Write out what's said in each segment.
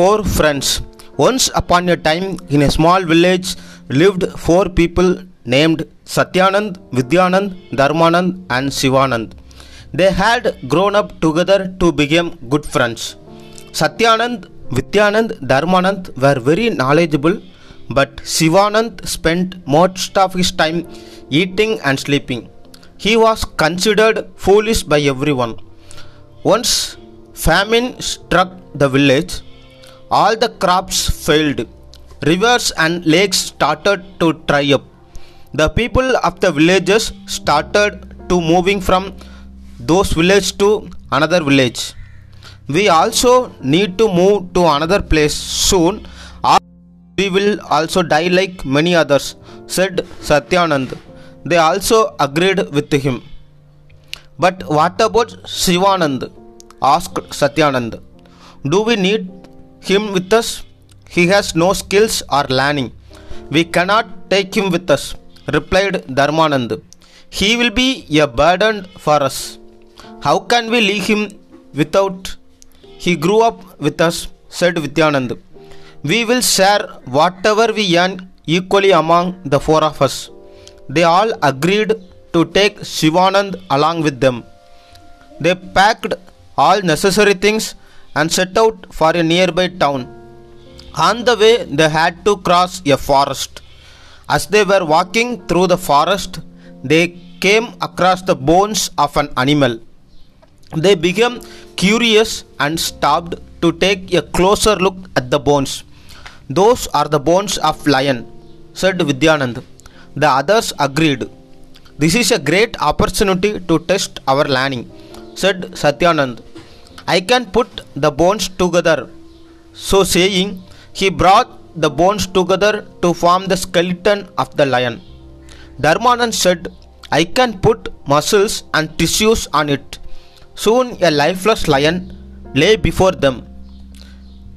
four friends. Once upon a time, in a small village, lived four people named Satyanand, Vidyanand, Dharmanand, and Sivanand. They had grown up together to become good friends. Satyanand, Vidyanand, Dharmanand were very knowledgeable, but Sivanand spent most of his time eating and sleeping. He was considered foolish by everyone. Once famine struck the village, all the crops failed. Rivers and lakes started to dry up. The people of the villages started to moving from those villages to another village. We also need to move to another place soon we will also die like many others, said Satyanand. They also agreed with him. But what about Sivanand? asked Satyanand. Do we need him with us? He has no skills or learning. We cannot take him with us, replied Dharmanand. He will be a burden for us. How can we leave him without? He grew up with us, said Vidyanand. We will share whatever we earn equally among the four of us. They all agreed to take Shivanand along with them. They packed all necessary things and set out for a nearby town. On the way, they had to cross a forest. As they were walking through the forest, they came across the bones of an animal. They became curious and stopped to take a closer look at the bones. Those are the bones of lion, said Vidyanand. The others agreed. This is a great opportunity to test our learning, said Satyanand. I can put the bones together. So saying, he brought the bones together to form the skeleton of the lion. Dharmanand said, I can put muscles and tissues on it. Soon a lifeless lion lay before them.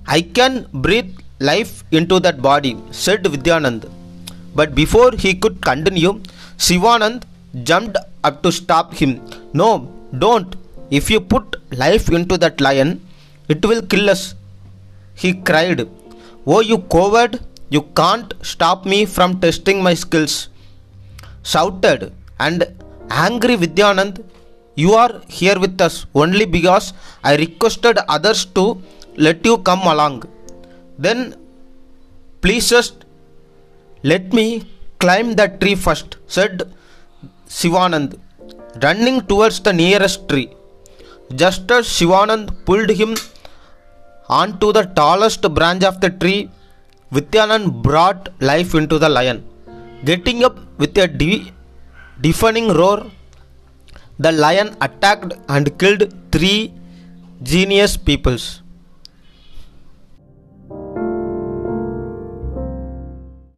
I can breathe life into that body, said Vidyanand. But before he could continue, Sivanand jumped up to stop him. No, don't. If you put life into that lion, it will kill us. He cried, Oh, you coward! You can't stop me from testing my skills. Shouted and angry Vidyanand, You are here with us only because I requested others to let you come along. Then please just let me climb that tree first, said Sivanand, running towards the nearest tree. Just as Sivanand pulled him onto the tallest branch of the tree, Vidyanand brought life into the lion. Getting up with a de- deafening roar, the lion attacked and killed three genius peoples.